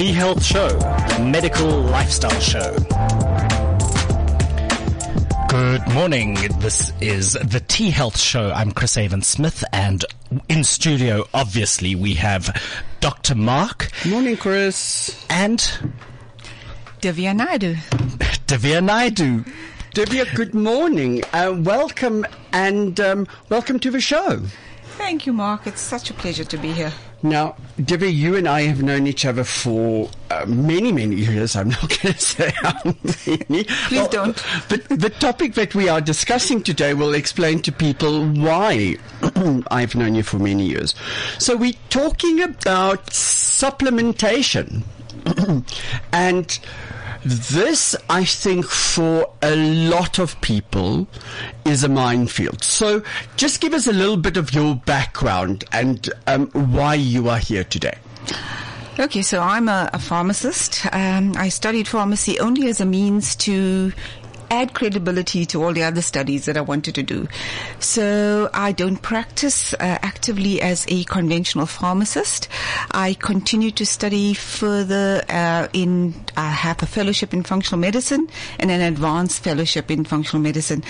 T Health Show, the medical lifestyle show. Good morning. This is the T Health Show. I'm Chris Avon Smith, and in studio, obviously, we have Dr. Mark Morning, Chris. and Divya Naidu. Divya Naidu. Divya, good morning. Uh, welcome and um, welcome to the show. Thank you, Mark. It's such a pleasure to be here. Now, Divya, you and I have known each other for uh, many, many years. I'm not going to say how many. Please don't. But the topic that we are discussing today will explain to people why I've known you for many years. So we're talking about supplementation. and this, I think, for a lot of people is a minefield. So just give us a little bit of your background and um, why you are here today. Okay, so I'm a, a pharmacist. Um, I studied pharmacy only as a means to add credibility to all the other studies that I wanted to do. So I don't practice uh, actively as a conventional pharmacist. I continue to study further uh, in, I have a fellowship in functional medicine and an advanced fellowship in functional medicine.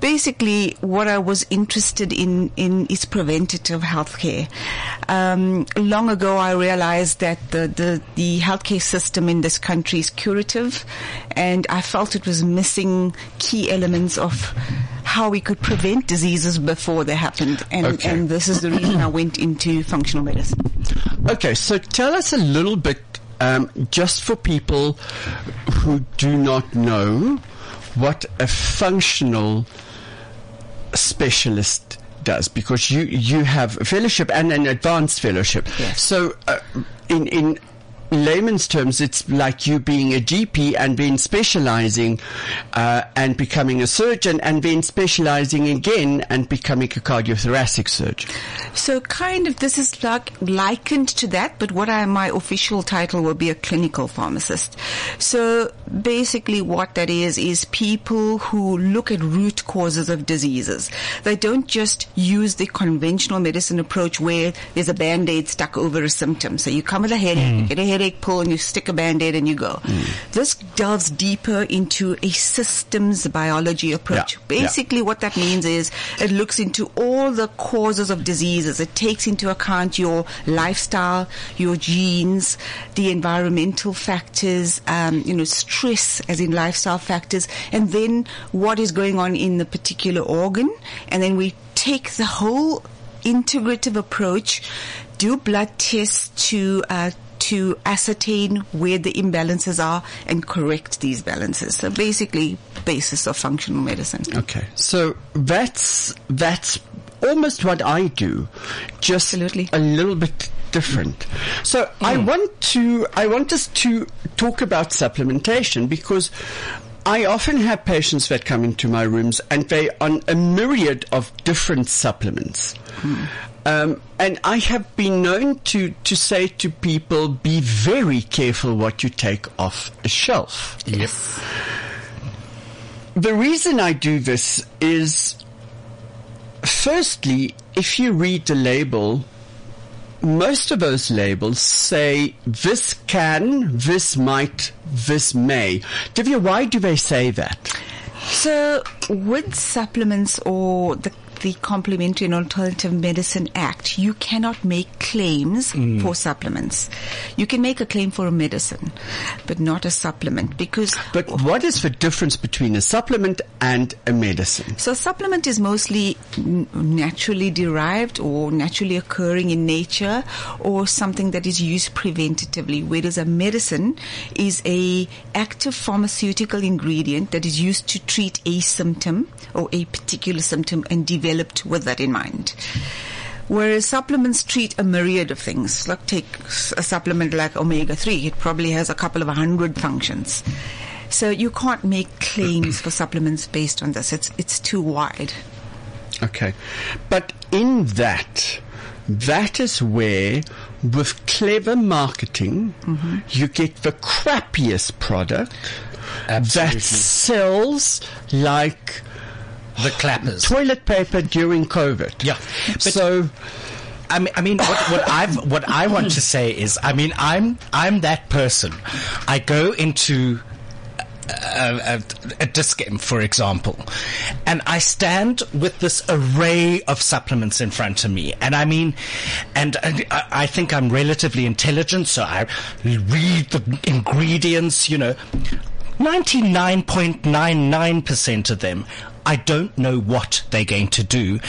Basically, what I was interested in, in is preventative healthcare. Um, long ago, I realized that the, the, the healthcare system in this country is curative and I felt it was missing key elements of how we could prevent diseases before they happened. And, Okay. and this is the reason I went into functional medicine. Okay, so tell us a little bit, um, just for people who do not know, what a functional specialist does, because you you have a fellowship and an advanced fellowship. Yes. So, uh, in in layman's terms, it's like you being a GP and then specializing uh, and becoming a surgeon, and then specializing again and becoming a cardiothoracic surgeon. So kind of this is like likened to that, but what I, my official title will be a clinical pharmacist. So basically what that is, is people who look at root causes of diseases. They don't just use the conventional medicine approach where there's a band-aid stuck over a symptom. So you come with a headache, you get a headache pull and you stick a band-aid and you go. This delves deeper into a systems biology approach. Yeah, yeah. Basically what that means is it looks into all the causes of diseases. It takes into account your lifestyle, your genes, the environmental factors, um, you know, stress as in lifestyle factors, and then what is going on in the particular organ. And then we take the whole integrative approach, do blood tests to, uh, to ascertain where the imbalances are and correct these balances. So basically, basis of functional medicine. Okay, so that's that's almost what I do, just Absolutely. a little bit different. So I hmm. want to I want us to talk about supplementation because. I often have patients that come into my rooms and they on a myriad of different supplements. Hmm. Um, and I have been known to, to say to people, be very careful what you take off a shelf. Yes. The reason I do this is, firstly, if you read the label, most of those labels say this can, this might, this may. Divya, why do they say that? So, with supplements or the the Complementary and Alternative Medicine Act, you cannot make claims mm. for supplements. You can make a claim for a medicine, but not a supplement because But what is the difference between a supplement and a medicine? So a supplement is mostly n- naturally derived or naturally occurring in nature or something that is used preventatively, whereas a medicine is a active pharmaceutical ingredient that is used to treat a symptom or a particular symptom and developed with that in mind. Whereas supplements treat a myriad of things. Like take a supplement like omega-3. It probably has a couple of hundred functions. So you can't make claims for supplements based on this. It's, it's too wide. Okay. But in that, that is where, with clever marketing, mm-hmm. you get the crappiest product Absolutely. that sells like The clappers. toilet paper during COVID. Yeah. But- so, I mean, I mean, what, what I've, what I want to say is, I mean, I'm, I'm that person. I go into a, a, a Dis-Chem, for example, and I stand with this array of supplements in front of me, and I mean, and, and I, I think I'm relatively intelligent, so I read the ingredients, you know. 99.99% of them, I don't know what they're going to do.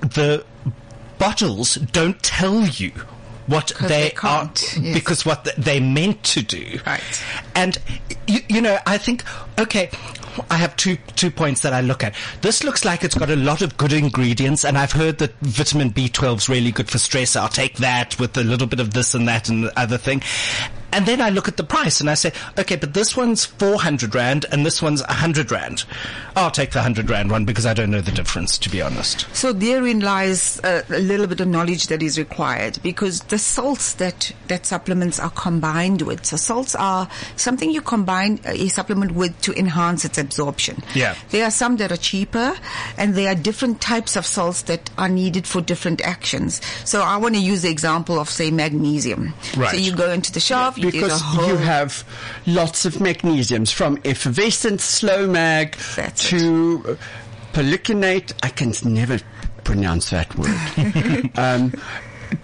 The bottles don't tell you what they, they are yes. because what th- they meant to do. Right. And you, you know, I think okay, I have two two points that I look at. This looks like it's got a lot of good ingredients, and I've heard that vitamin B12 is really good for stress. I'll take that with a little bit of this and that and the other thing. And then I look at the price and I say, okay, but this one's 400 rand and this one's 100 rand. I'll take the 100 rand one because I don't know the difference, to be honest. So therein lies a, a little bit of knowledge that is required because the salts that, that supplements are combined with. So salts are something you combine a supplement with to enhance its absorption. Yeah. There are some that are cheaper and there are different types of salts that are needed for different actions. So I want to use the example of say magnesium. Right. So you go into the shop, you get a because you have lots of magnesiums from effervescent slow mag That's to uh, polycinate. I can never pronounce that word. um,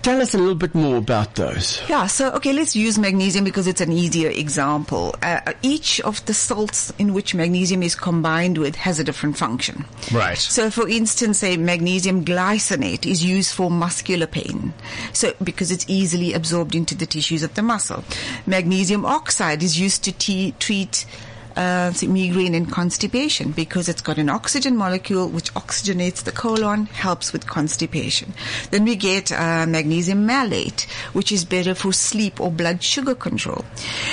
tell us a little bit more about those. Yeah, so okay, let's use magnesium because it's an easier example. Uh, each of the salts in which magnesium is combined with has a different function. Right. So, for instance, a magnesium glycinate is used for muscular pain. So, because it's easily absorbed into the tissues of the muscle. Magnesium oxide is used to t- treat uh, migraine and constipation because it's got an oxygen molecule which oxygenates the colon, helps with constipation. Then we get uh, magnesium malate, which is better for sleep or blood sugar control.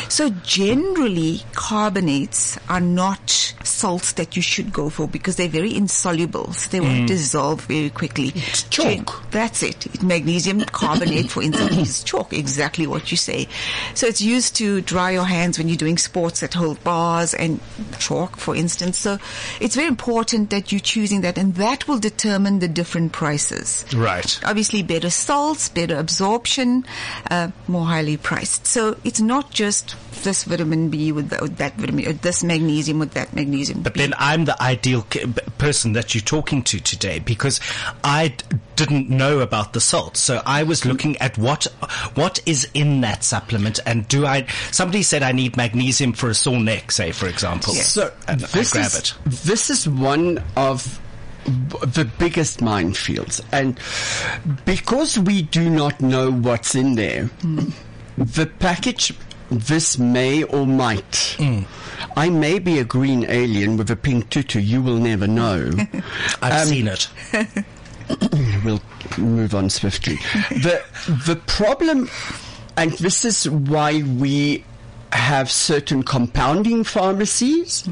So generally, carbonates are not salts that you should go for because they're very insoluble. So they won't dissolve very quickly. It's chalk. that's it. Magnesium carbonate, for instance, is chalk. Exactly what you say. So it's used to dry your hands when you're doing sports that hold bars and chalk, for instance. So it's very important that you're choosing that, and that will determine the different prices. Right. Obviously, better salts, better absorption, uh, more highly priced. So it's not just this vitamin B with, the, with that vitamin, or this magnesium with that magnesium. But B. then I'm the ideal person that you're talking to today because I didn't know about the salt. So I was looking at what what is in that supplement and do I somebody said I need magnesium for a sore neck, say for example. Yes. So and this I grab is, it. This is one of the biggest minefields, and because we do not know what's in there, the package. This may or might. I may be a green alien with a pink tutu. You will never know. I've Um, seen it. we'll move on swiftly. the the problem, and this is why we have certain compounding pharmacies.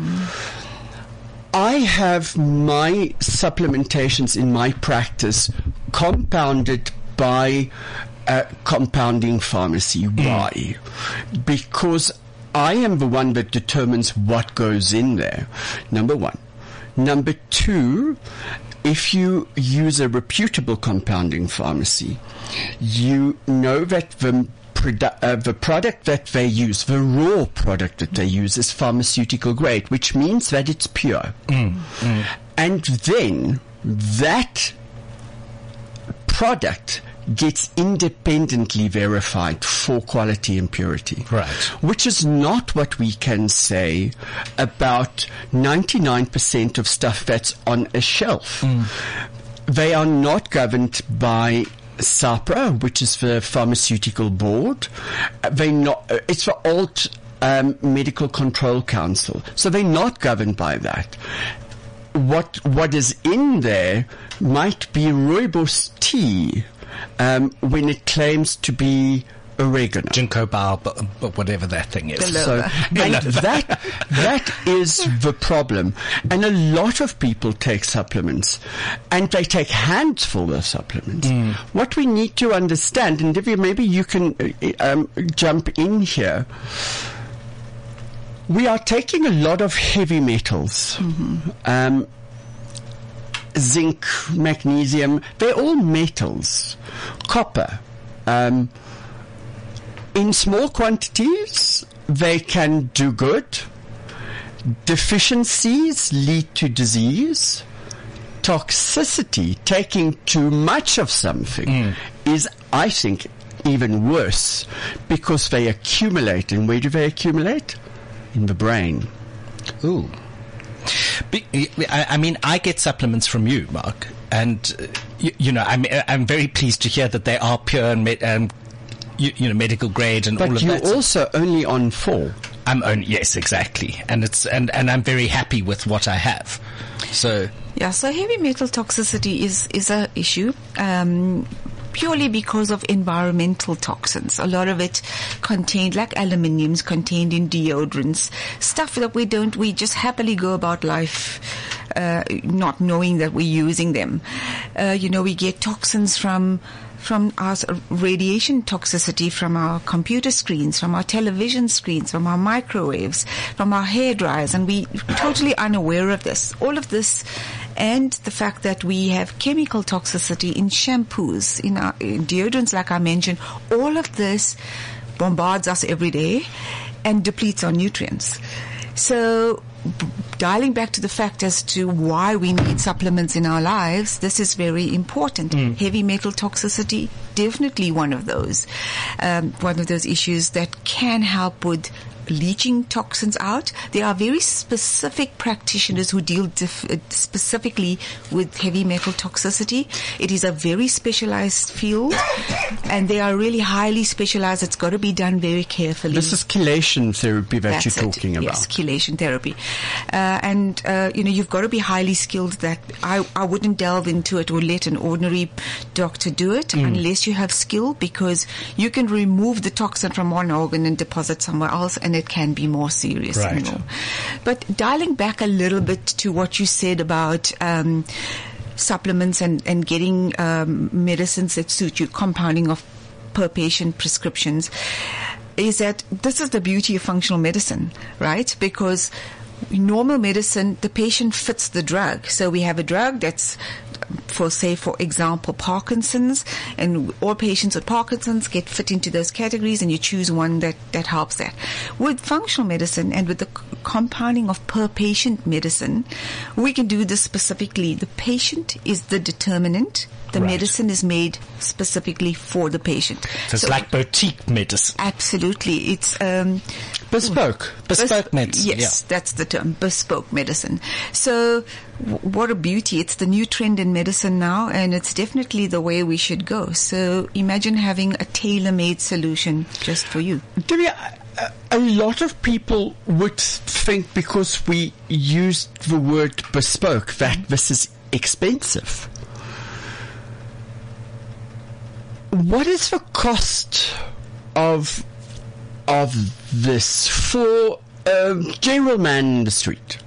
I have my supplementations in my practice compounded by a compounding pharmacy. Mm. Why? Because I am the one that determines what goes in there. Number one. Number two, if you use a reputable compounding pharmacy, you know that the produ- uh, the product that they use, the raw product that they use, is pharmaceutical grade, which means that it's pure. And then that product gets independently verified for quality and purity. Right. Which is not what we can say about 99% of stuff that's on a shelf. They are not governed by SAHPRA, which is the pharmaceutical board. They not, uh, it's the Alt um, Medical Control Council. So they're not governed by that what what is in there might be rooibos tea um, when it claims to be oregano. Ginkgo biloba, but whatever that thing is. Biloba. So, and that that is the problem. And a lot of people take supplements, and they take handful of supplements. What we need to understand, and Divya, maybe you can uh, um, jump in here. We are taking a lot of heavy metals. Um, zinc, magnesium, they're all metals. Copper. Um, in small quantities, they can do good. Deficiencies lead to disease. Toxicity, taking too much of something, is, I think, even worse because they accumulate. And where do they accumulate? In the brain. Ooh. Be, I, I mean, I get supplements from you, Mark, and uh, you, you know, I'm I'm very pleased to hear that they are pure and me, um, you, you know medical grade and all of that. But you're also only on four. I'm only yes, exactly, and it's and and I'm very happy with what I have. So Yeah, so heavy metal toxicity is is a issue. Um, purely because of environmental toxins. A lot of it contained, like aluminiums, contained in deodorants, stuff that we don't, we just happily go about life, uh, not knowing that we're using them. Uh, you know, we get toxins from, from our radiation toxicity from our computer screens, from our television screens, from our microwaves, from our hair dryers, and we totally unaware of this. All of this, and the fact that we have chemical toxicity in shampoos, in our in deodorants, like I mentioned, all of this bombards us every day and depletes our nutrients. So, b- dialing back to the fact as to why we need supplements in our lives, this is very important. Heavy metal toxicity, definitely one of those, um, one of those issues that can help with leaching toxins out. There are very specific practitioners who deal dif- uh, specifically with heavy metal toxicity. It is a very specialized field, and they are really highly specialized. It's got to be done very carefully. This is chelation therapy that That's you're it. talking about. Yes, chelation therapy. Uh, and, uh, you know, you've got to be highly skilled that I, I wouldn't delve into it or let an ordinary doctor do it Mm. unless you have skill because you can remove the toxin from one organ and deposit somewhere else and it can be more serious. and Right. more. But dialing back a little bit to what you said about, um, supplements and, and getting um, medicines that suit you, compounding of per patient prescriptions, is that this is the beauty of functional medicine, right? Because normal medicine, the patient fits the drug. So we have a drug that's for say, for example, Parkinson's, and all patients with Parkinson's get fit into those categories, and you choose one that, that helps that. With functional medicine and with the compounding of per patient medicine, we can do this specifically. The patient is the determinant. The Right. medicine is made specifically for the patient. So it's like boutique medicine. absolutely, it's um, Bespoke. Bespoke medicine. Yes, that's the term, bespoke medicine. So, w- what a beauty. It's the new trend in medicine now, and it's definitely the way we should go. So, imagine having a tailor-made solution just for you. Divya, a, a lot of people would think because we used the word bespoke that this is expensive. What is the cost of of this for a general man in the street?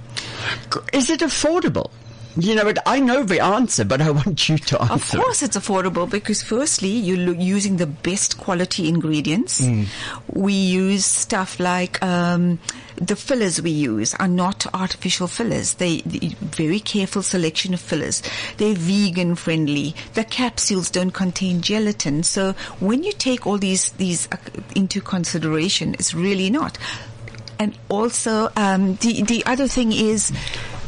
Is it affordable? You know, but I know the answer, but I want you to answer. Of course, it's affordable because firstly, you're using the best quality ingredients. Mm. We use stuff like um, the fillers we use are not artificial fillers. They, the very careful selection of fillers. They're vegan friendly. The capsules don't contain gelatin. So when you take all these these uh, into consideration, it's really not. And also, um, the the other thing is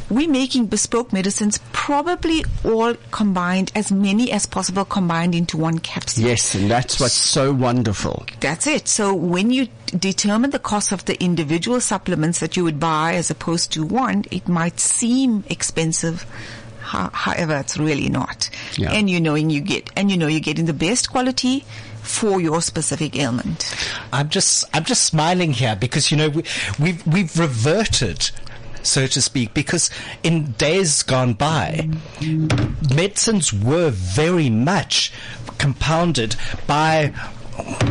we're making bespoke medicines probably all combined, as many as possible combined into one capsule. Yes, and that's what's so wonderful. That's it. So when you determine the cost of the individual supplements that you would buy as opposed to one, it might seem expensive. However, it's really not. Yeah. And you knowing you get, and you know you're getting the best quality for your specific ailment. I'm just I'm just smiling here because you know we, we've we've reverted, so to speak, because in days gone by, medicines were very much compounded by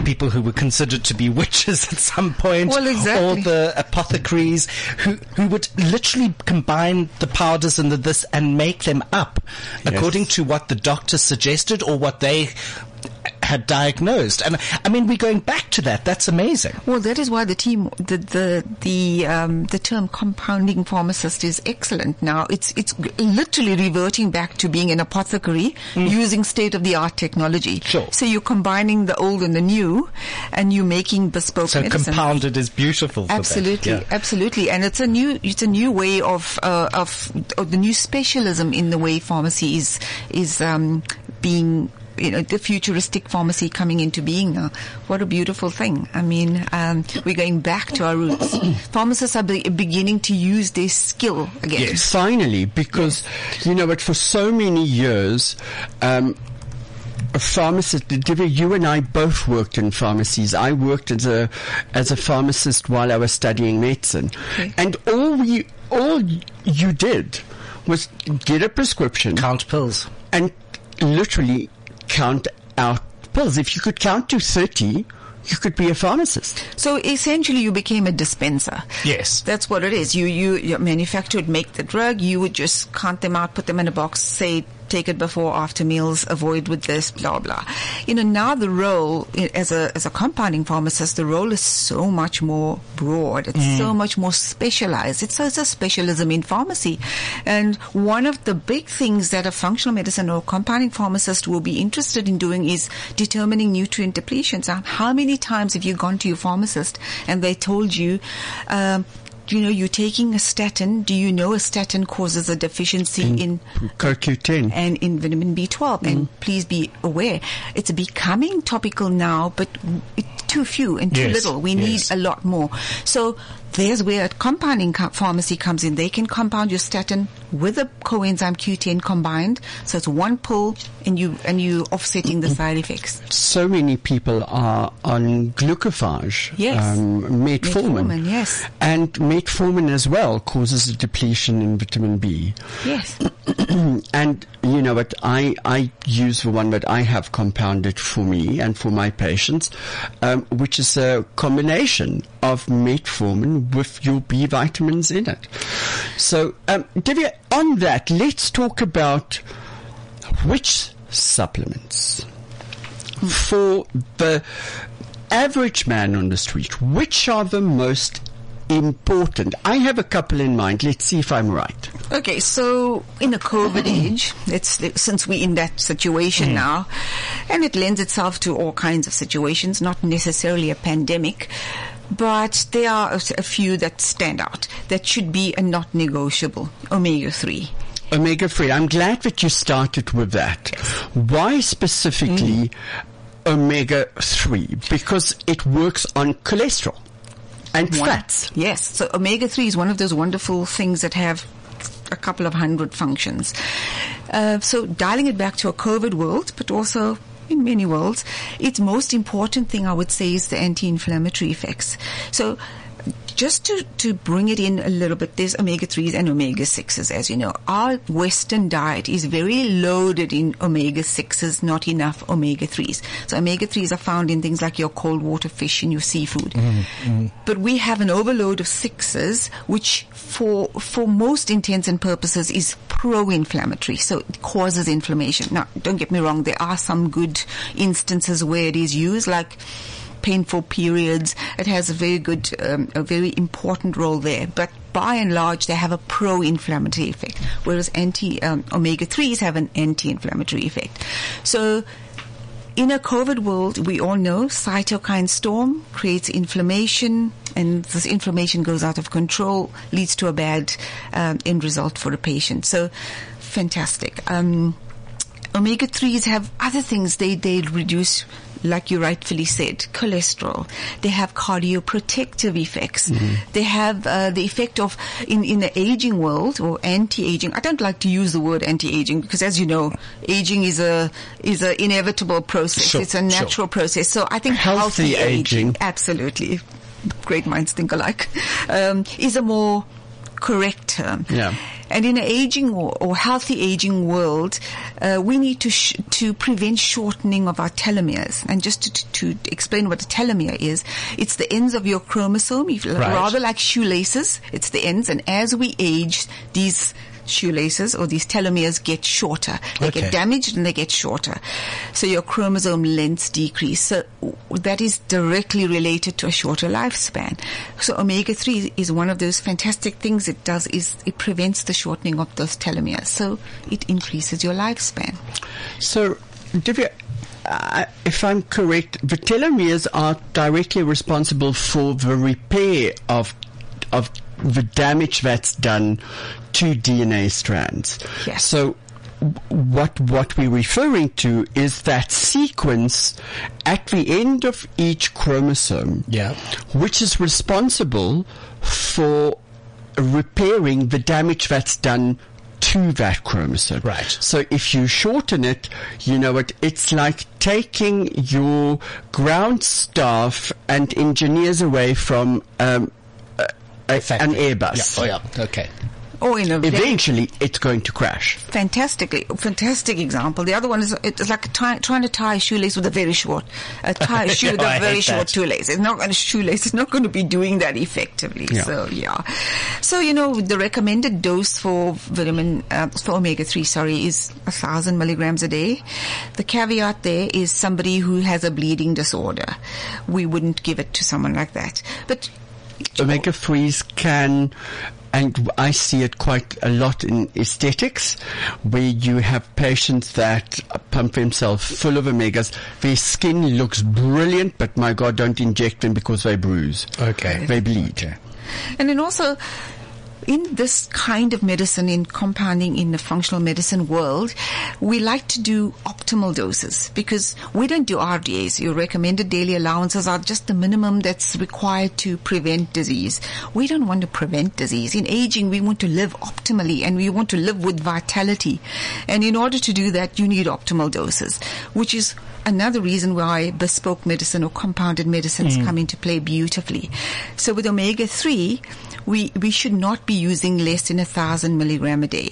people who were considered to be witches at some point Well, exactly. or the apothecaries who who would literally combine the powders and the this and make them up according to what the doctor suggested or what they had diagnosed. And I mean, we're going back to that. That's amazing. Well, that is why the team, the the the um, the term compounding pharmacist is excellent. Now it's it's literally reverting back to being an apothecary using state of the art technology. Mm. Sure. So you're combining the old and the new, and you're making bespoke So medicine. compounded is beautiful. Absolutely, Yeah. absolutely, and it's a new it's a new way of uh, of, of the new specialism in the way pharmacy is is um, being. You know, the futuristic pharmacy coming into being now. What a beautiful thing. I mean, um, we're going back to our roots. Pharmacists are be- beginning to use their skill again. Yes. Finally, because you know, but for so many years, um, a pharmacist. Divya, You and I both worked in pharmacies. I worked as a as a pharmacist while I was studying medicine, Okay. and all we all you did was get a prescription Count pills. and literally count out pills. If you could count to thirty, you could be a pharmacist. So essentially, you became a dispenser. Yes. That's what it is. You, you, your manufacturer would make the drug. You would just count them out, put them in a box, say, take it before, after meals, avoid with this, blah, blah. You know, now the role as a, as a compounding pharmacist, the role is so much more broad. It's so much more specialized. It's, it's a specialism in pharmacy. And one of the big things that a functional medicine or compounding pharmacist will be interested in doing is determining nutrient depletions. How many times have you gone to your pharmacist and they told you, um, you know, you're taking a statin. Do you know a statin causes a deficiency in CoQ10. and in vitamin B12. Mm. And please be aware, it's becoming topical now, but too few and too Yes, little. We yes. need a lot more. So there's where a compounding co- pharmacy comes in. They can compound your statin with a coenzyme Q10 combined. So it's one pill and you, and you offsetting the side effects. so many people are on glucophage, Yes. um, metformin. Metformin, yes. And metformin as well causes a depletion in vitamin B. Yes. and you know what I, I use the one that I have compounded for me and for my patients, um, which is a combination of metformin with your B vitamins in it. So, um, Divya, on that, let's talk about which supplements for the average man on the street, which are the most important? I have a couple in mind. Let's see if I'm right. Okay, so in a COVID age, it's since we're in that situation now, and it lends itself to all kinds of situations, not necessarily a pandemic, but there are a, few that stand out that should be a not negotiable. Omega three. Omega 3. I'm glad that you started with that. Why specifically omega 3? Because it works on cholesterol and One- fats. Yes. So omega 3 is one of those wonderful things that have a couple of hundred functions. Uh, so dialing it back to a COVID world, but also in many worlds, its most important thing I would say is the anti-inflammatory effects. So just to, to bring it in a little bit, there's omega-3s and omega-6s, as you know. Our Western diet is very loaded in omega-6s, not enough omega-3s. So omega-3s are found in things like your cold water fish and your seafood. Mm-hmm. Mm-hmm. But we have an overload of 6s, which for, for most intents and purposes is pro-inflammatory. So it causes inflammation. Now, don't get me wrong, there are some good instances where it is used, like painful periods. It has a very good, um, a very important role there. But by and large, they have a pro-inflammatory effect, whereas anti um, omega threes have an anti-inflammatory effect. So. In a COVID world, we all know cytokine storm creates inflammation, and this inflammation goes out of control, leads to a bad um, end result for the patient. So, fantastic. Um, omega 3s have other things they they reduce like you rightfully said cholesterol they have cardioprotective effects they have uh, the effect of in in the aging world or anti-aging i don't like to use the word anti-aging because as you know aging is a is a inevitable process Sure, it's a sure. natural process so i think Healthy healthy, aging. absolutely great minds think alike um, is a more correct term Yeah. and in an aging or, or healthy aging world, uh, we need to sh- to prevent shortening of our telomeres. And just to, to, to explain what a telomere is, it's the ends of your chromosome, if- Right. rather like shoelaces. It's the ends, and as we age, these shoelaces or these telomeres get shorter. They Okay. get damaged and they get shorter. So your chromosome lengths decrease. So that is directly related to a shorter lifespan. So omega-3 is one of those fantastic things it does is it prevents the shortening of those telomeres. So it increases your lifespan. So, Divya, uh, if I'm correct, the telomeres are directly responsible for the repair of of the damage that's done to DNA strands. Yes. So, what what we're referring to is that sequence at the end of each chromosome, Yeah. which is responsible for repairing the damage that's done to that chromosome. Right. So if you shorten it, you know what, it's like taking your ground staff and engineers away from um, a, a, an Airbus. Yeah. Oh, yeah. Okay. Or in a very Eventually, it's going to crash. fantastically fantastic example. The other one is it's like tie, trying to tie a shoelace with a very short a tie a shoe with Oh, I a very short that. shoelace. It's not going to shoelace. It's not going to be doing that effectively. Yeah. So yeah. So you know the recommended dose for vitamin uh, for omega three sorry is a thousand milligrams a day. The caveat there is somebody who has a bleeding disorder. We wouldn't give it to someone like that. But Omega 3s can, and I see it quite a lot in aesthetics, where you have patients that pump themselves full of omegas. Their skin looks brilliant, but my God, don't inject them because they bruise. Okay. They bleed. And then also, in this kind of medicine, in compounding in the functional medicine world, we like to do optimal doses because we don't do RDAs. Your recommended daily allowances are just the minimum that's required to prevent disease. We don't want to prevent disease. In aging, we want to live optimally and we want to live with vitality. And in order to do that, you need optimal doses, which is another reason why bespoke medicine or compounded medicines mm. come into play beautifully. So with omega 3, we, we should not be using less than a thousand milligram a day.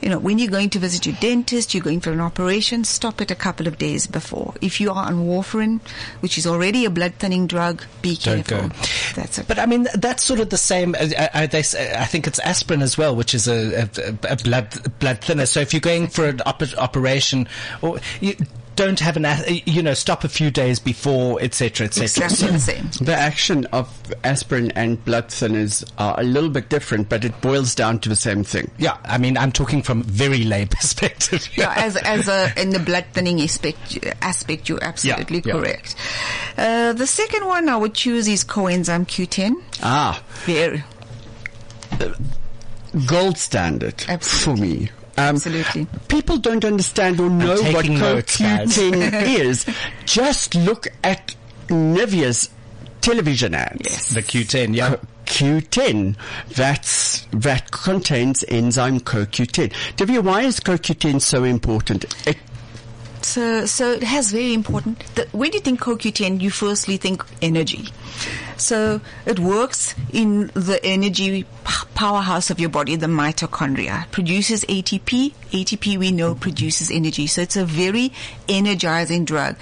You know, when you're going to visit your dentist, you're going for an operation, stop it a couple of days before. If you are on warfarin, which is already a blood thinning drug, be careful. That's it. But I mean, that's sort of the same. Uh, uh, they, I think it's aspirin as well, which is a, a, a blood blood thinner. So if you're going for an op- operation, or you don't have an, a- you know, stop a few days before, etc., etc. exactly the same. The action of aspirin and blood thinners are a little bit different, but it boils down to the same thing. Yeah, I mean, I'm talking from very lay perspective. yeah, as as a in the blood thinning aspect, aspect you're absolutely yeah. correct. Uh, the second one I would choose is coenzyme Q10. Ah, Very gold standard Absolutely. for me. Um, Absolutely. People don't understand or know what taking notes, guys. CoQ10 is. Just look at Nivea's television ads. Yes. the Q10, yeah. Q10. That's, that contains enzyme CoQ10. Divya, why is CoQ10 so important? It, So, uh, so it has very important. The, when you think CoQ10, you firstly think energy. So it works in the energy powerhouse of your body, the mitochondria. Produces ATP. ATP we know produces energy. So it's a very energizing drug.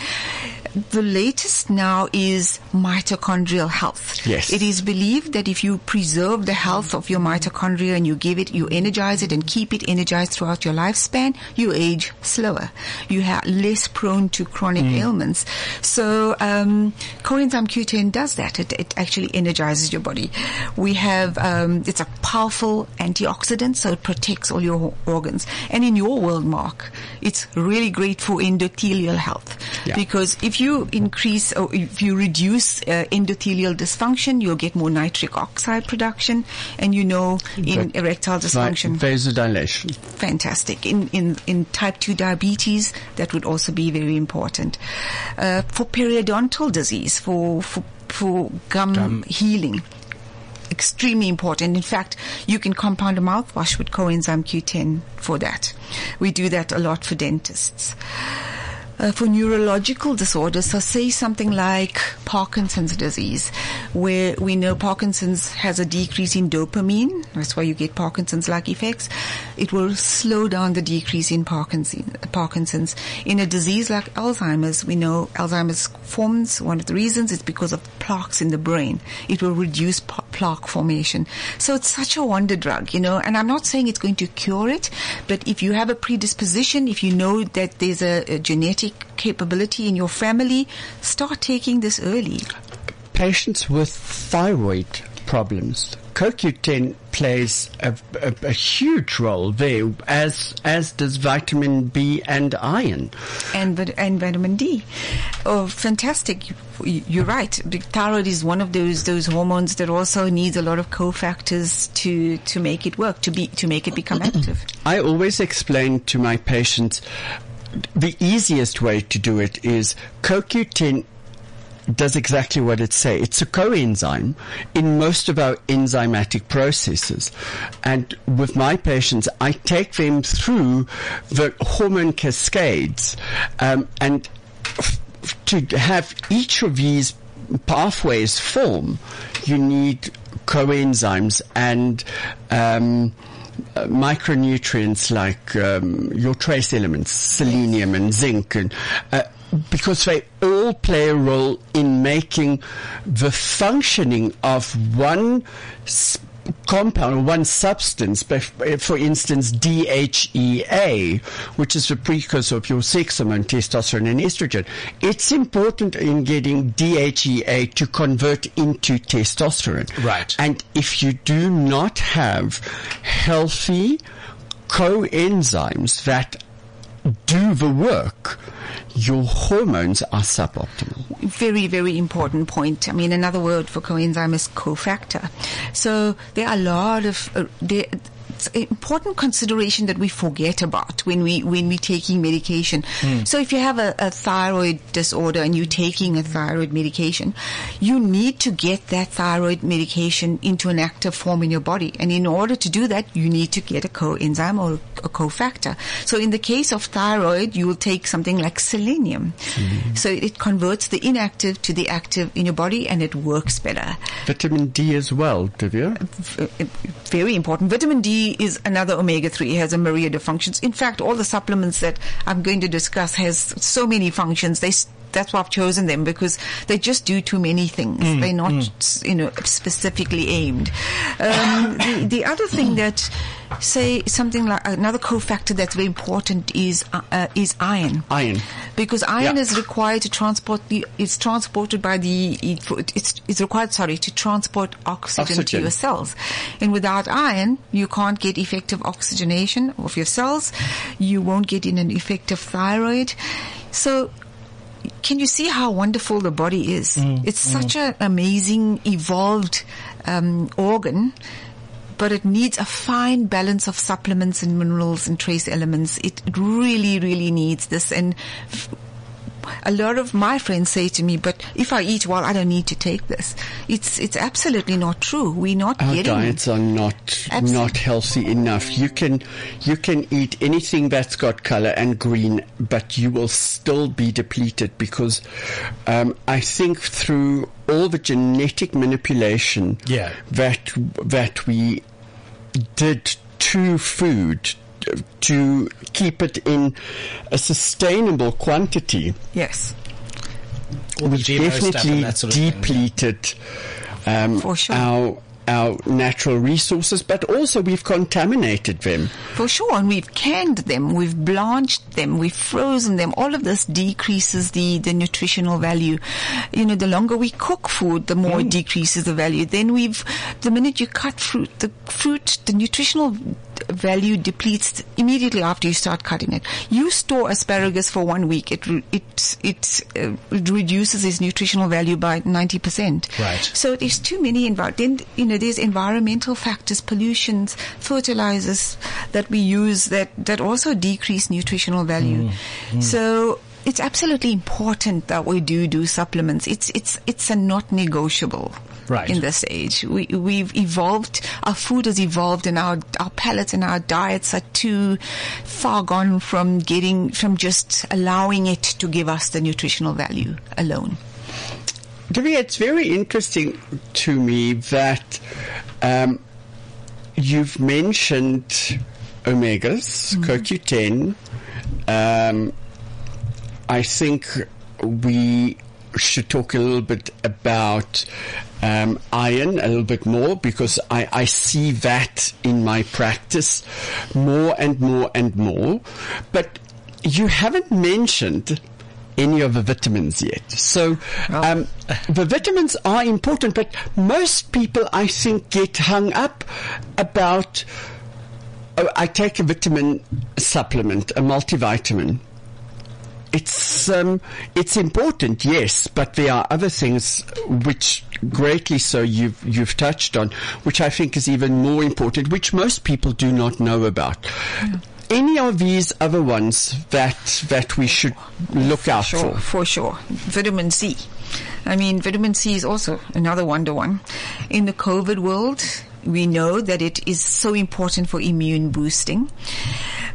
The latest now is mitochondrial health. Yes. It is believed that if you preserve the health of your mitochondria and you give it, you energize it and keep it energized throughout your lifespan, you age slower. You are less prone to chronic ailments. So, um, coenzyme Q10 does that. It, it actually energizes your body. We have, um, it's a powerful antioxidant, so it protects all your organs. And in your world, Mark, it's really great for endothelial health. Yeah. Because if you increase or if you reduce uh, endothelial dysfunction, you'll get more nitric oxide production, and you know in But- erectile dysfunction, vasodilation. fantastic. In in in type two diabetes, that would also be very important. Uh, for periodontal disease, for for for gum, healing. Extremely important. In fact, you can compound a mouthwash with coenzyme Q10 for that. We do that a lot for dentists uh, for neurological disorders. So say something like Parkinson's disease, where we know Parkinson's has a decrease in dopamine. That's why you get Parkinson's-like effects. it will slow down the decrease in Parkinson, Parkinson's. In a disease like Alzheimer's, we know Alzheimer's forms, one of the reasons is because of plaques in the brain. It will reduce plaque formation. So it's such a wonder drug, you know, and I'm not saying it's going to cure it, but if you have a predisposition, if you know that there's a, a genetic capability in your family, start taking this early. Patients with thyroid problems, CoQ10 plays a, a, a, huge role there, as as does vitamin B and iron, and and vitamin D. Oh, fantastic! You're right. Thyroid is one of those those hormones that also needs a lot of cofactors to to make it work, to be to make it become active. I always explain to my patients the easiest way to do it is CoQ10 does exactly what it says. It's a coenzyme in most of our enzymatic processes. And with my patients, I take them through the hormone cascades. Um, and f- to have each of these pathways form, you need coenzymes and um, micronutrients like um, your trace elements, selenium and zinc, and uh, because they all play a role in making the functioning of one sp- compound or one substance, for instance, DHEA, which is the precursor of your sex hormone, testosterone and estrogen. It's important in getting DHEA to convert into testosterone. Right. And if you do not have healthy coenzymes that do the work, your hormones are suboptimal. Very, very important point. I mean, another word for coenzyme is cofactor. So there are a lot of, uh, there, important consideration that we forget about when we when we're taking medication. Mm. So if you have a, a, thyroid disorder and you're taking a thyroid medication, you need to get that thyroid medication into an active form in your body. And in order to do that, you need to get a coenzyme or a cofactor. So in the case of thyroid, you will take something like selenium. Mm. So it converts the inactive to the active in your body and it works better. Vitamin D as well, Divya? Very important. Vitamin D is another omega-3, has a myriad of functions. In fact, all the supplements that I'm going to discuss has so many functions. They that's why I've chosen them because they just do too many things. Mm, They're not, mm. you know, specifically aimed. Um, the, the other thing that, say, something like another cofactor that's very important is uh, uh, is iron. Iron, because iron yeah. is required to transport the. It's transported by the. It's it's required. Sorry, to transport oxygen, oxygen. to your cells, and without iron, you can't get effective oxygenation of your cells. You won't get in an effective thyroid. So can you see how wonderful the body is? Mm, it's mm. such an amazing, evolved um, organ but it needs a fine balance of supplements and minerals and trace elements. It, it really, really needs this. And f- a lot of my friends say to me, "But if I eat well, I don't need to take this." It's it's absolutely not true. We're not Our getting diets are not absolutely. not healthy enough. You can you can eat anything that's got color and green, but you will still be depleted because um, I think through all the genetic manipulation yeah. that that we did to food to keep it in a sustainable quantity. Yes. We've definitely sort of depleted um, sure. our our natural resources, but also we've contaminated them. For sure, and we've canned them, we've blanched them, we've frozen them. All of this decreases the, the nutritional value. You know, the longer we cook food, the more mm. it decreases the value. Then we've, the minute you cut fruit, the fruit, the nutritional value depletes immediately after you start cutting it. You store asparagus for one week, it it it, uh, reduces its nutritional value by ninety percent. Right. So there's too many envi- then you know there's environmental factors, pollutions, fertilizers that we use that that also decrease nutritional value. Mm, mm. So it's absolutely important that we do do supplements. It's it's it's a not negotiable right. in this age. We, we've evolved, our food has evolved and our, our palates and our diets are too far gone from getting, from just allowing it to give us the nutritional value alone. Divya, it's very interesting to me that um, you've mentioned omegas, CoQ10. Um, I think we should talk a little bit about um, iron a little bit more because I, I see that in my practice more and more and more. But you haven't mentioned any of the vitamins yet. So um, the vitamins are important, but most people, I think, get hung up about. Oh, I take a vitamin supplement, a multivitamin. It's um, it's important, yes, but there are other things which greatly so you've you've touched on, which I think is even more important, which most people do not know about. Any of these other ones that that we should look out sure, for? for sure. Vitamin C. I mean, vitamin C is also another wonder one. In the COVID world, we know that it is so important for immune boosting.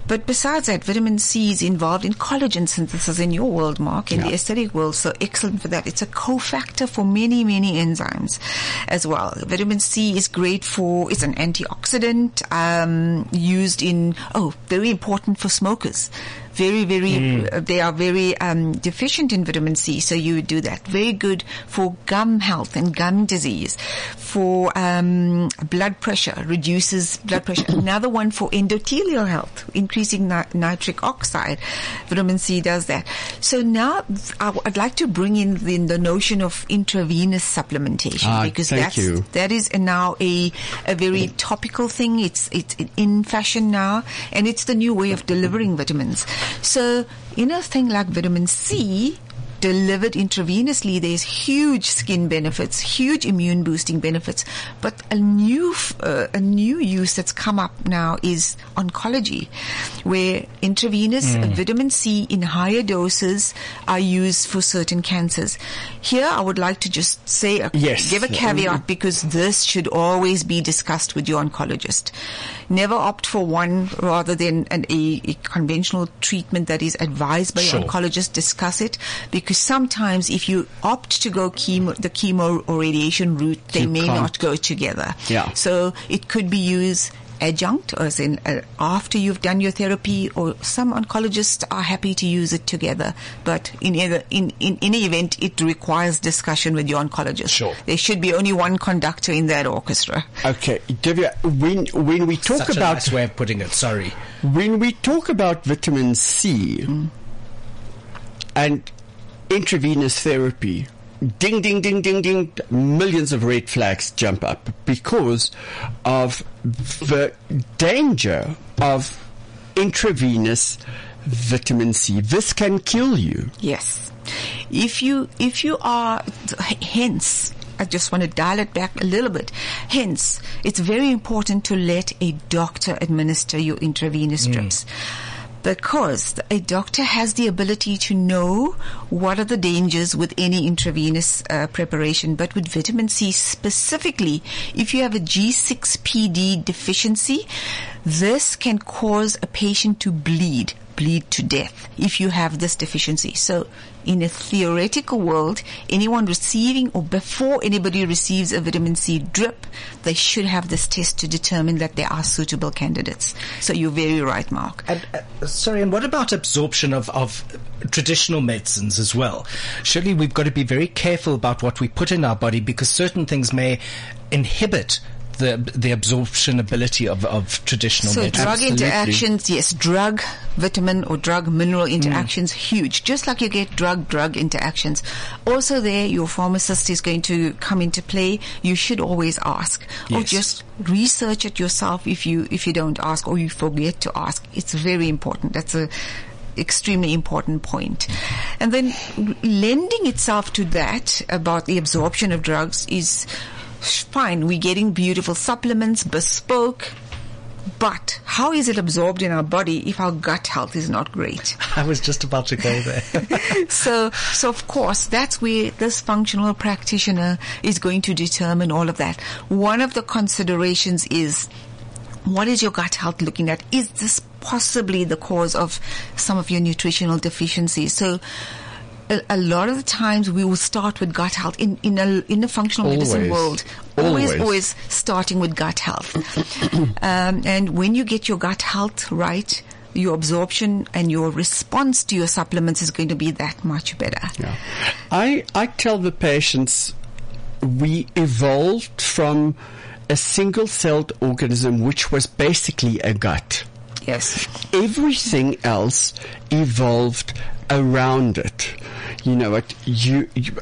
But besides that, vitamin C is involved in collagen synthesis in your world, Mark, in the aesthetic world. So excellent for that. It's a cofactor for many, many enzymes as well. Vitamin C is great for, it's an antioxidant, um, used in, oh, very important for smokers. Very, very, uh, they are very um, deficient in vitamin C, so you would do that. Very good for gum health and gum disease, for um, blood pressure, reduces blood pressure. Another one for endothelial health, increasing ni- nitric oxide. Vitamin C does that. So now w- I'd like to bring in the, the notion of intravenous supplementation Ah, because that's you. that is now a a very topical thing. It's it's in fashion now, and it's the new way of delivering vitamins. So in a thing like vitamin C. Delivered intravenously, there's huge skin benefits, huge immune boosting benefits. But a new, uh, a new use that's come up now is oncology, where intravenous vitamin C in higher doses are used for certain cancers. Here, I would like to just say, a, Yes. give a caveat because this should always be discussed with your oncologist. Never opt for one rather than an, a, a conventional treatment that is advised by Sure. your oncologist. Discuss it because sometimes if you opt to go chemo, the chemo or radiation route, they You may can't. not go together. Yeah. So it could be used adjunct or as in uh, after you've done your therapy or some oncologists are happy to use it together but in either in, in any event it requires discussion with your oncologist Sure. there should be only one conductor in that orchestra Okay, Divya, when when we talk Such a about nice way of putting it. Sorry. when we talk about vitamin C and intravenous therapy, ding, ding, ding, ding, ding, millions of red flags jump up because of the danger of intravenous vitamin C. This can kill you. Yes. If you, if you are, hence, I just want to dial it back a little bit. Hence, it's very important to let a doctor administer your intravenous mm. drips. Because a doctor has the ability to know what are the dangers with any intravenous uh, preparation, but with vitamin C specifically, if you have a G6PD deficiency, this can cause a patient to bleed bleed to death if you have this deficiency. So in a theoretical world, anyone receiving or before anybody receives a vitamin C drip, they should have this test to determine that they are suitable candidates. So you're very right, Mark. And, uh, sorry, and what about absorption of, of traditional medicines as well? Surely we've got to be very careful about what we put in our body because certain things may inhibit the the absorption ability of, of traditional So medicines. drug Absolutely. interactions, yes, drug, vitamin or drug mineral mm. interactions, huge. Just like you get drug drug interactions. Also there, your pharmacist is going to come into play. You should always ask. Or just research it yourself if you, if you don't ask or you forget to ask. It's very important. That's a, extremely important point. And then lending itself to that about the absorption of drugs is fine. We're getting beautiful supplements, bespoke, but how is it absorbed in our body if our gut health is not great? I was just about to go there. so, so of course, that's where this functional practitioner is going to determine all of that. One of the considerations is what is your gut health looking at? Is this possibly the cause of some of your nutritional deficiencies? So, a, a lot of the times we will start with gut health in, in a, in the functional medicine world. Always, Always. always starting with gut health. um, and when you get your gut health right, your absorption and your response to your supplements is going to be that much better. Yeah. I, I tell the patients we evolved from a single celled organism which was basically a gut. Yes. Everything else evolved around it. You know, it, you, you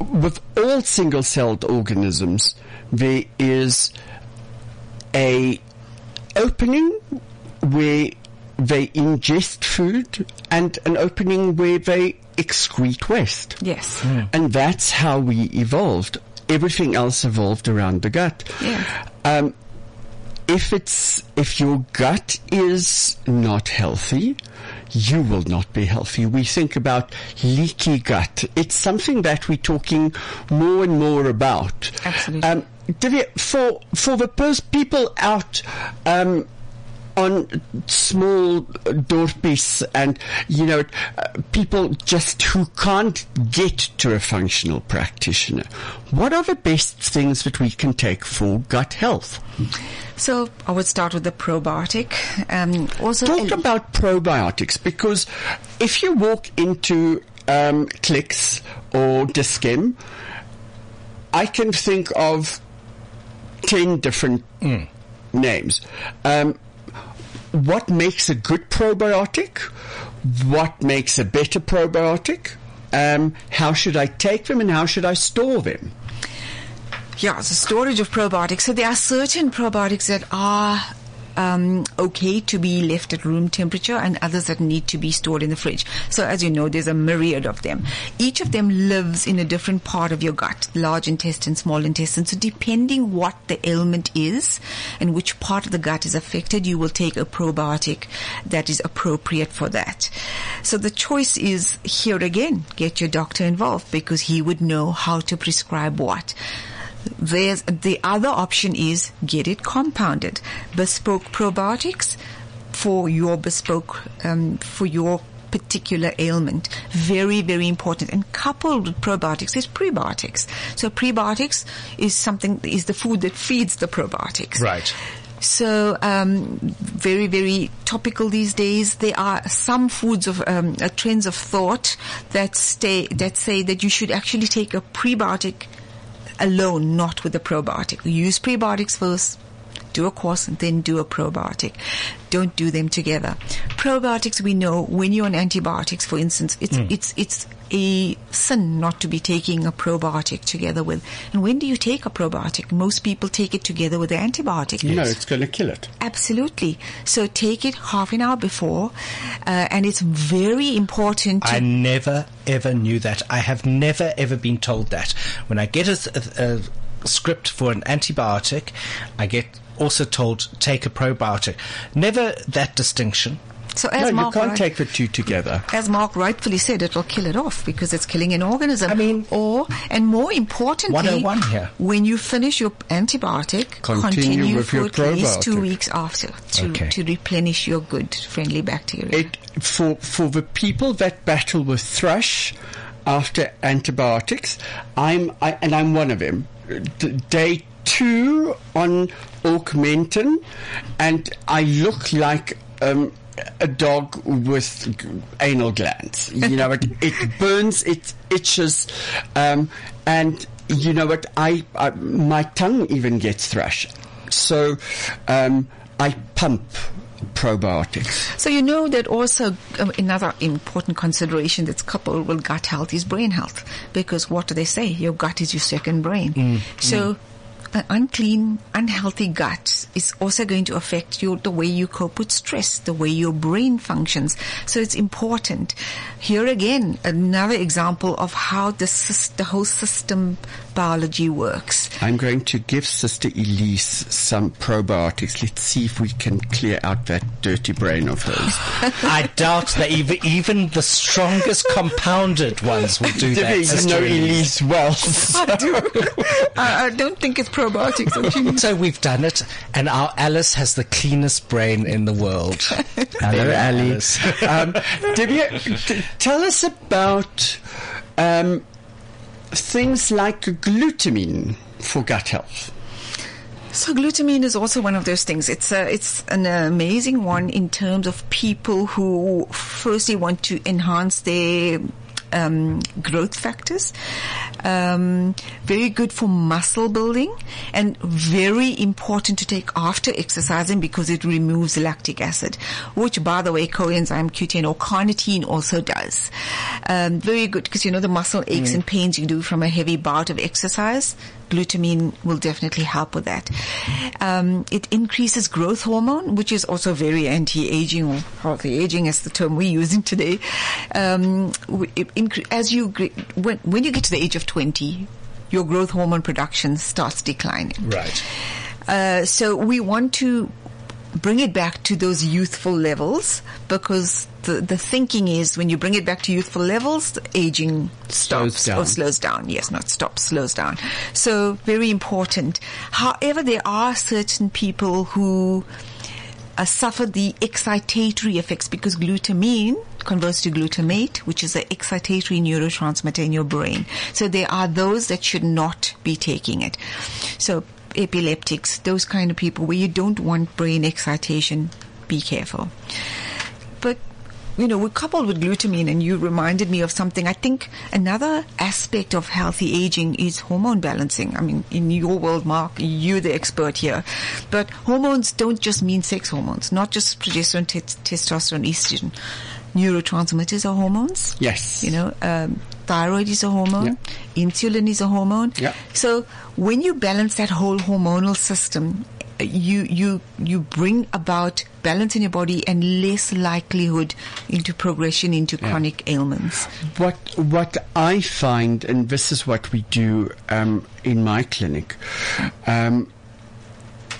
with all single celled organisms, there is a opening where they ingest food and an opening where they excrete waste. Yes. And that's how we evolved. Everything else evolved around the gut. Yeah. Um, if it's if your gut is not healthy, you will not be healthy. We think about leaky gut. It's something that we're talking more and more about. Absolutely. Um, Divya, for for the pers- people out um, on small dorpies and you know uh, people just who can't get to a functional practitioner, what are the best things that we can take for gut health? So I would start with the probiotic. Um, also, Talk about probiotics because if you walk into um, Clicks or Dis-Chem, I can think of 10 different names. Um, what makes a good probiotic? What makes a better probiotic? Um, how should I take them and how should I store them? Yeah, so storage of probiotics. So there are certain probiotics that are um, okay to be left at room temperature and others that need to be stored in the fridge. So as you know, there's a myriad of them. Each of them lives in a different part of your gut, large intestine, small intestine. So depending what the ailment is and which part of the gut is affected, you will take a probiotic that is appropriate for that. So the choice is here again, get your doctor involved because he would know how to prescribe what. There's the other option is get it compounded, bespoke probiotics for your bespoke um, for your particular ailment. Very very important. And coupled with probiotics is prebiotics. So prebiotics is something is the food that feeds the probiotics. Right. So, um, very, very topical these days. There are some foods of um, uh, trends of thought that stay that say that you should actually take a prebiotic alone, not with a probiotic. Use prebiotics first, do a course, and then do a probiotic. Don't do them together. Probiotics, we know when you're on antibiotics, for instance, it's it's it's a sin not to be taking a probiotic together with. And when do you take a probiotic? Most people take it together with the antibiotic. No, it's going to kill it. Absolutely. So take it half an hour before, uh, and it's very important. To I never ever knew that. I have never ever been told that. When I get a, a, a script for an antibiotic, I get also told take a probiotic. Never that distinction. so No, as you Mark can't right- take the two together. as Mark rightfully said, it will kill it off because it's killing an organism. I mean- or and more importantly, 101 here. when you finish your antibiotic, Continue with for your at least two weeks after to, Okay. to replenish your good friendly bacteria. It for for the people that battle with thrush after antibiotics, I'm I, and I'm one of them. D- day two on augmentin, and I look like um, a dog with anal glands. You know, it, it burns, it itches, um, and you know what? I, I my tongue even gets thrush, so um, I pump probiotics. So you know that also um, another important consideration that's coupled with gut health is brain health, because what do they say? Your gut is your second brain. so. An unclean, unhealthy gut is also going to affect your the way you cope with stress, the way your brain functions. So it's important. Here again, another example of how the sys- the whole system biology works. I'm going to give Sister Elise some probiotics. Let's see if we can clear out that dirty brain of hers. I doubt that even, even the strongest compounded ones will do that. You Sister know Elise. Elise well. I do. I, I don't think it's probiotics. actually. So we've done it, and And our Alice has the cleanest brain in the world. Hello, Ali. Alice. um, Divya, t- tell us about um, things like glutamine for gut health. So glutamine is also one of those things. It's a, it's an amazing one in terms of people who firstly want to enhance their um, growth factors. Um, very good for muscle building and very important to take after exercising because it removes lactic acid, which by the way coenzyme Q10 or carnitine also does. Um, very good because you know the muscle aches and pains you do from a heavy bout of exercise glutamine will definitely help with that. Um, it increases growth hormone, which is also very anti-aging or healthy aging, as the term we're using today. Um, incre- as you when when you get to the age of twenty, your growth hormone production starts declining. Right. Uh, so we want to bring it back to those youthful levels because the, the thinking is when you bring it back to youthful levels, the aging stops Slows down. or slows down. Yes, not stops, slows down. So very important. However, there are certain people who uh, suffer the excitatory effects because glutamine converts to glutamate, which is an excitatory neurotransmitter in your brain. So there are those that should not be taking it. So epileptics, those kind of people where you don't want brain excitation, be careful. But you know, we're coupled with glutamine and you reminded me of something. I think another aspect of healthy aging is hormone balancing. I mean, in your world, Mark, you're the expert here. But hormones don't just mean sex hormones, not just progesterone, t- testosterone, estrogen. Neurotransmitters are hormones. Yes. You know, um, thyroid is a hormone. yeah. Insulin is a hormone. Yeah. So when you balance that whole hormonal system, you you you bring about balance in your body and less likelihood into progression into chronic ailments. What what I find, and this is what we do um, in my clinic, um,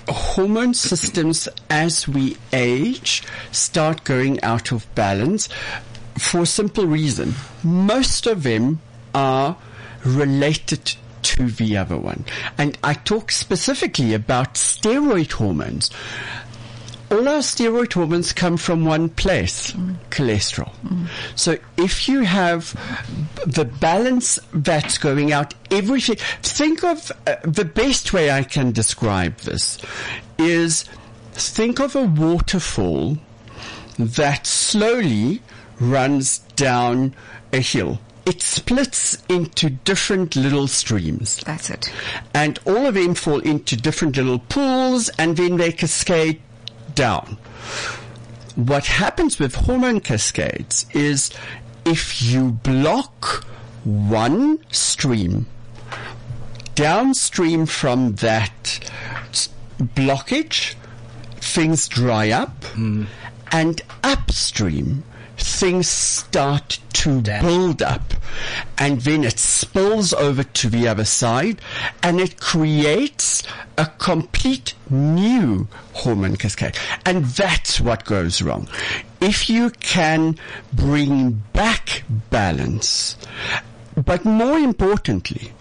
hormone systems as we age start going out of balance for a simple reason. Most of them are related to the other one. And I talk specifically about steroid hormones. All our steroid hormones come from one place, cholesterol. So if you have the balance that's going out, everything, think of uh, the best way I can describe this is think of a waterfall that slowly runs down a hill. It splits into different little streams. That's it. And all of them fall into different little pools and then they cascade down. What happens with hormone cascades is if you block one stream, downstream from that blockage, things dry up, hmm. and upstream, things start to build up, and then it spills over to the other side, and it creates a complete new hormone cascade. And that's what goes wrong. If you can bring back balance, but more importantly,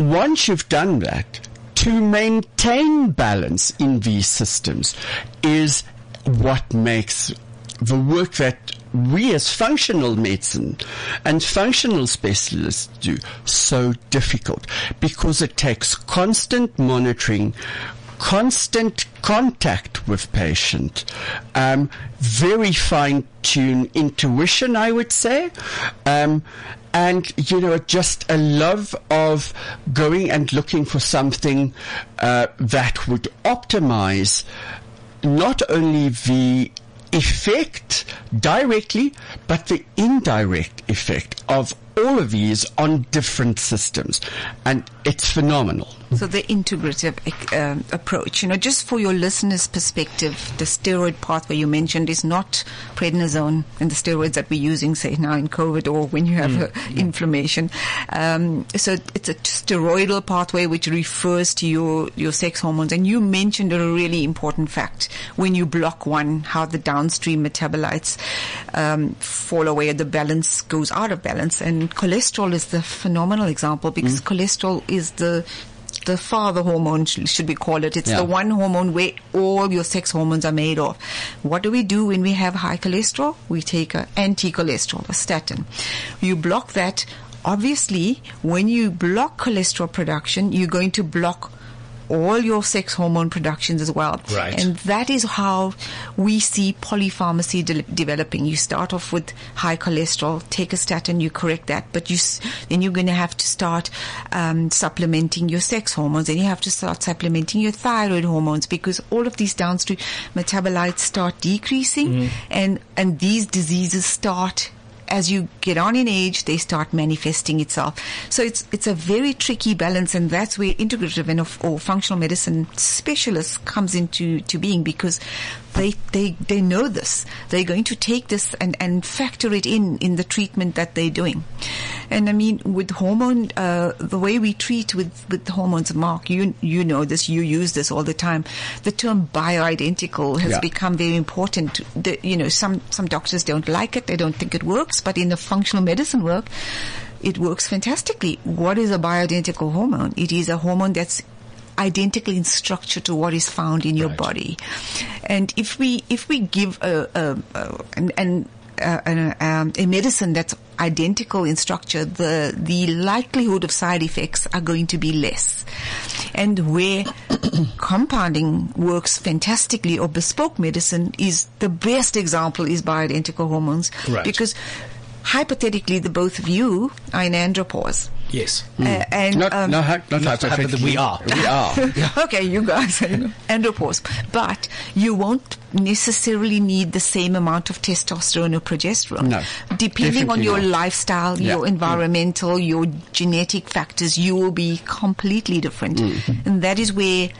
once you've done that, to maintain balance in these systems is what makes the work that we as functional medicine and functional specialists do so difficult because it takes constant monitoring, constant contact with patient, um, very fine-tuned intuition, I would say, um, and you know just a love of going and looking for something uh, that would optimize not only the effect directly, but the indirect effect of all of these on different systems. And it's phenomenal. So the integrative um, approach, you know, just for your listeners' perspective, the steroid pathway you mentioned is not prednisone and the steroids that we're using, say now in COVID or when you have uh, inflammation. Um, so it's a steroidal pathway which refers to your your sex hormones. And you mentioned a really important fact: when you block one, how the downstream metabolites um, fall away, the balance goes out of balance. And cholesterol is the phenomenal example because cholesterol is the the father hormone, should we call it. It's Yeah. the one hormone where all your sex hormones are made of. What do we do when we have high cholesterol? We take a anti-cholesterol, a statin. You block that. Obviously, when you block cholesterol production, you're going to block all your sex hormone productions as well. Right. And that is how we see polypharmacy de- developing. You start off with high cholesterol, take a statin, you correct that, but you s- then you're going to have to start um, supplementing your sex hormones, and you have to start supplementing your thyroid hormones because all of these downstream metabolites start decreasing, and and these diseases start as you get on in age, they start manifesting itself. So it's it's a very tricky balance, and that's where integrative and or functional medicine specialists comes into to being because they they they know this. They're going to take this and and factor it in in the treatment that they're doing. And I mean, with hormone, uh, the way we treat with with hormones, Mark, you you know this, you use this all the time. The term bioidentical has Yeah. become very important. The, you know, some some doctors don't like it; they don't think it works. But in the functional medicine work, it works fantastically. What is a bioidentical hormone? It is a hormone that's identical in structure to what is found in your Right. body. And if we if we give a, a, a and, and uh, an, um, a medicine that's identical in structure, the the likelihood of side effects are going to be less. And where compounding works fantastically, or bespoke medicine is the best example is bioidentical hormones, Right. because hypothetically, the both of you are in andropause. Yes. Uh, and Not, um, no, hy- not not hypothetically. we are. We are. okay, you guys are andropause, but you won't necessarily need the same amount of testosterone or progesterone. No, depending on your not. lifestyle, Yeah. your environmental, your genetic factors, you will be completely different, Mm. and that is where.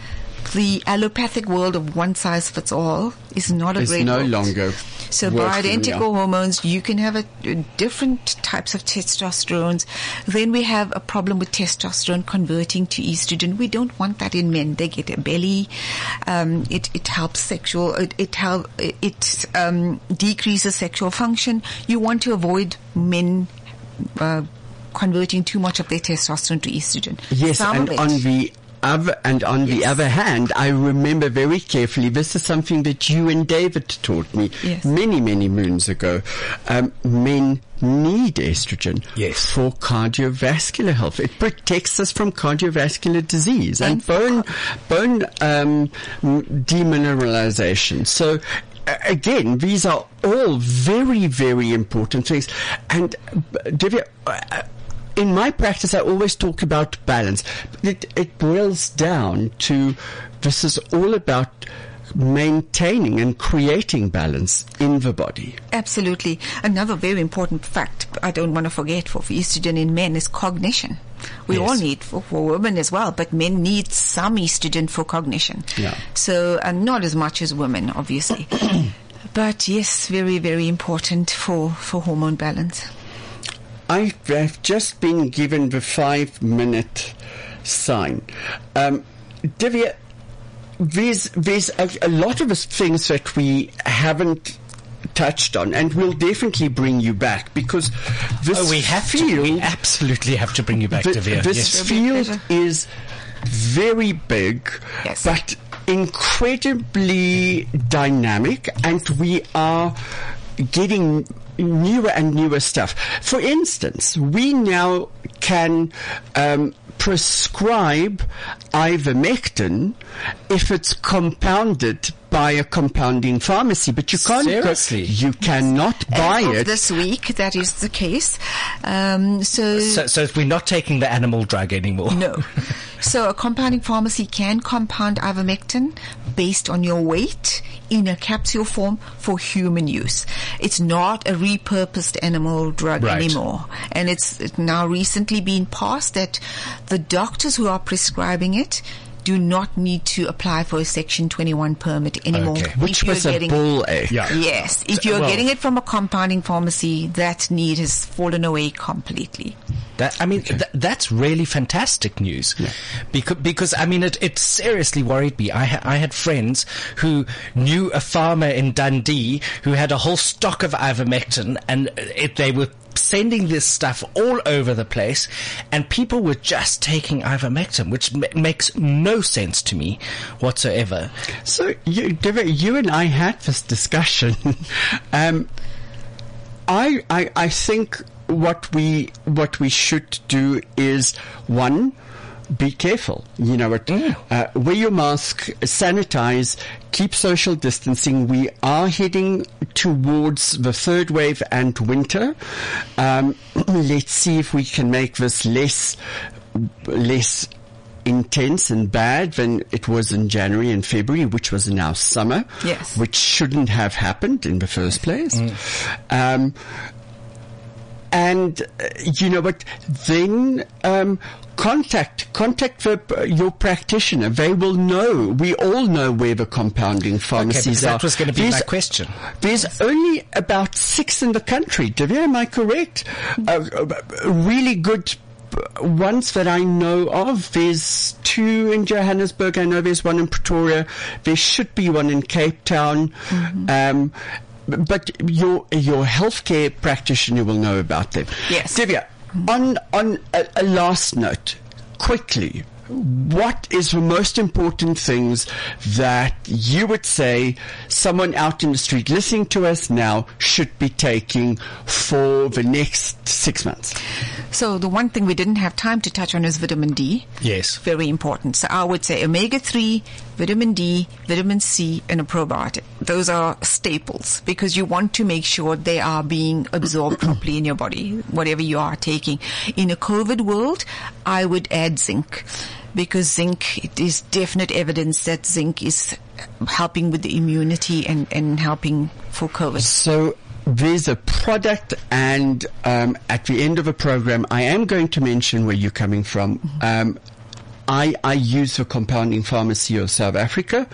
The allopathic world of one size fits all is not a Is great no world. longer So bioidentical yeah. hormones, you can have a, a different types of testosterones. Then we have a problem with testosterone converting to estrogen. We don't want that in men. They get a belly. Um, it it helps sexual. It it help it um, decreases sexual function. You want to avoid men. Uh, converting too much of their testosterone to estrogen. Yes, Some and on the other and on the other hand, I remember very carefully. This is something that you and David taught me Yes. many, many moons ago. Um, men need estrogen Yes. for cardiovascular health. It protects us from cardiovascular disease and, And bone bone um, demineralization. So. Again, these are all very, very important things. And uh, Divya, uh, in my practice, I always talk about balance. It, it boils down to this is all about maintaining and creating balance in the body. Absolutely. Another very important fact I don't want to forget for, for estrogen in men is cognition. We Yes. all need for, for women as well, but men need some estrogen for cognition. Yeah. So, and not as much as women, obviously. but yes, very, very important for, for hormone balance. I have just been given the five minute sign. Um, Divya, there's, there's a, a lot of things that we haven't touched on, and we'll definitely bring you back because this Oh, we have field, to. We absolutely have to bring you back, Th- Divya. this Yes. It'll be a field is very big, Yes. but incredibly dynamic, and we are getting newer and newer stuff. For instance, we now can um, prescribe ivermectin if it's compounded by a compounding pharmacy, but you can't. go- Seriously? you cannot buy As it. this week, that is the case. Um, so, So, so we're not taking the animal drug anymore. No. So a compounding pharmacy can compound ivermectin based on your weight in a capsule form for human use. It's not a repurposed animal drug Right. anymore. And it's now recently been passed that the doctors who are prescribing it do not need to apply for a Section 21 permit anymore. Okay. which you're was a getting- bull ache. Yeah. Yes. If you're well- getting it from a compounding pharmacy, that need has fallen away completely. That, I mean, th- that's really fantastic news. Because, because, I mean, it, it seriously worried me. I, ha- I had friends who knew a farmer in Dundee who had a whole stock of ivermectin and it, they were sending this stuff all over the place, and people were just taking ivermectin, which m- makes no sense to me whatsoever. So you, Divya, you and I had this discussion. um, I, I, I think what we what we should do is one be careful. You know, it, uh, wear your mask, sanitize, keep social distancing. We are heading towards the third wave and winter. Um, let's see if we can make this less less intense and bad than it was in January and February, which was now summer. Yes. Which shouldn't have happened in the first place. Um, and uh, you know what? Then um, contact contact the, your practitioner. They will know. We all know where the compounding pharmacies because are. that was gonna be my There's- question. There's only about six in the country. Divya, am I correct? Uh, uh, really good uh, ones that I know of. There's two in Johannesburg. I know there's one in Pretoria. There should be one in Cape Town. Um, but your your healthcare practitioner will know about them. Yes. Divya, on on a, a last note, quickly, what is the most important things that you would say someone out in the street listening to us now should be taking for the next six months? So the one thing we didn't have time to touch on is vitamin D. Yes. Very important. So I would say omega-3, vitamin D, vitamin C, and a probiotic. Those are staples because you want to make sure they are being absorbed properly in your body, whatever you are taking. In a COVID world, I would add zinc because zinc, it is definite evidence that zinc is helping with the immunity and, and helping for COVID. So there's a product, and um, at the end of a program, I am going to mention where you're coming from. Um, I, I use the compounding pharmacy of South Africa,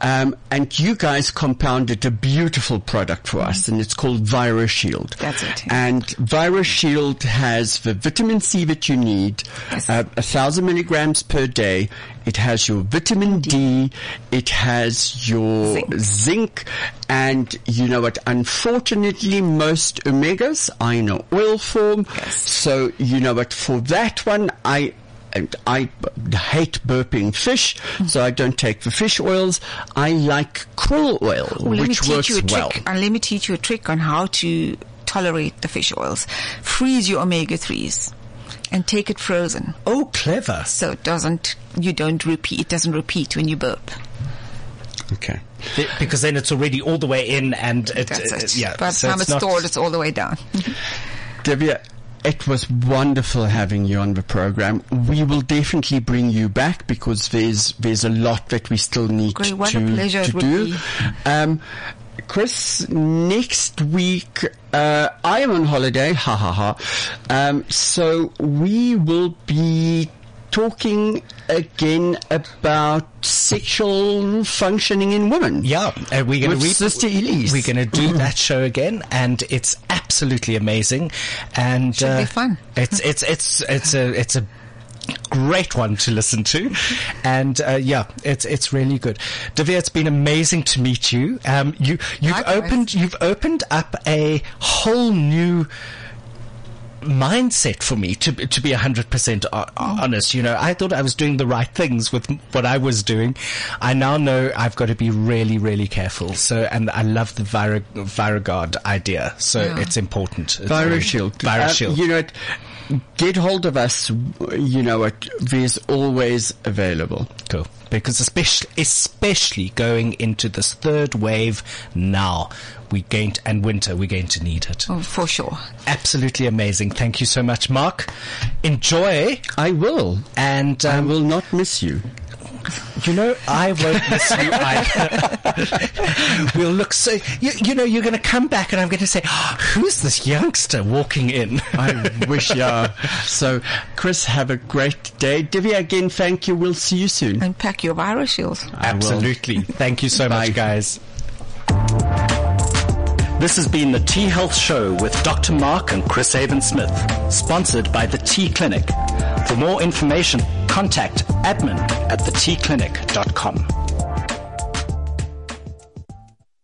um, and you guys compounded a beautiful product for us, and it's called ViraShield. That's it. And ViraShield has the vitamin C that you need, Yes. uh, a thousand milligrams per day. It has your vitamin D. It has your Zinc. zinc, and you know what? Unfortunately, most omegas are in an oil form. Yes. So you know what? For that one, I. And I b- hate burping fish, so I don't take the fish oils. I like krill oil, Well, let me which teach works you a well. trick. And let me teach you a trick on how to tolerate the fish oils. Freeze your omega threes and take it frozen, Oh, clever. so it doesn't you don't repeat. It doesn't repeat when you burp. Okay. Th- Because then it's already all the way in and it, That's uh, it. yeah. By the so time it's it's stored, it's all the way down. Divya, it was wonderful having you on the program. We will definitely bring you back because there's there's a lot that we still need Great, to, what a pleasure to would do. be. Um, Chris, next week uh, I am on holiday. Ha ha ha. Um, so we will be talking again about sexual functioning in women. Yeah, and we're going With to read Sister Elise. We're going to do that show again, and it's absolutely amazing. And Should be uh, fun. It's it's it's it's a it's a great one to listen to, and uh, yeah, it's it's really good. Divya, it's been amazing to meet you. Um, you you've Likewise. opened you've opened up a whole new mindset for me to to be 100% honest you know i thought i was doing the right things with what i was doing i now know i've got to be really really careful so and i love the Vira, viragard idea so Yeah. it's important It's ViraShield. ViraShield. Uh, you know, get hold of us. You know what? There's always available. Cool. Because especially, especially going into this third wave now, we going to, and winter, we're going to need it. Oh, for sure. Absolutely amazing. Thank you so much, Mark. Enjoy. I will. And, I um, will not miss you. you know, I won't miss you either. we'll look so, you, you know, you're going to come back and I'm going to say, "Oh, who's this youngster walking in? I wish, yeah. So, Chris, have a great day. Divya, again, thank you. We'll see you soon. And pack your virus shields. Absolutely. Thank you so Bye. much, guys. This has been the T Health Show with Dr. Mark and Chris Avon Smith, sponsored by the T Clinic. For more information, contact admin at thetclinic.com.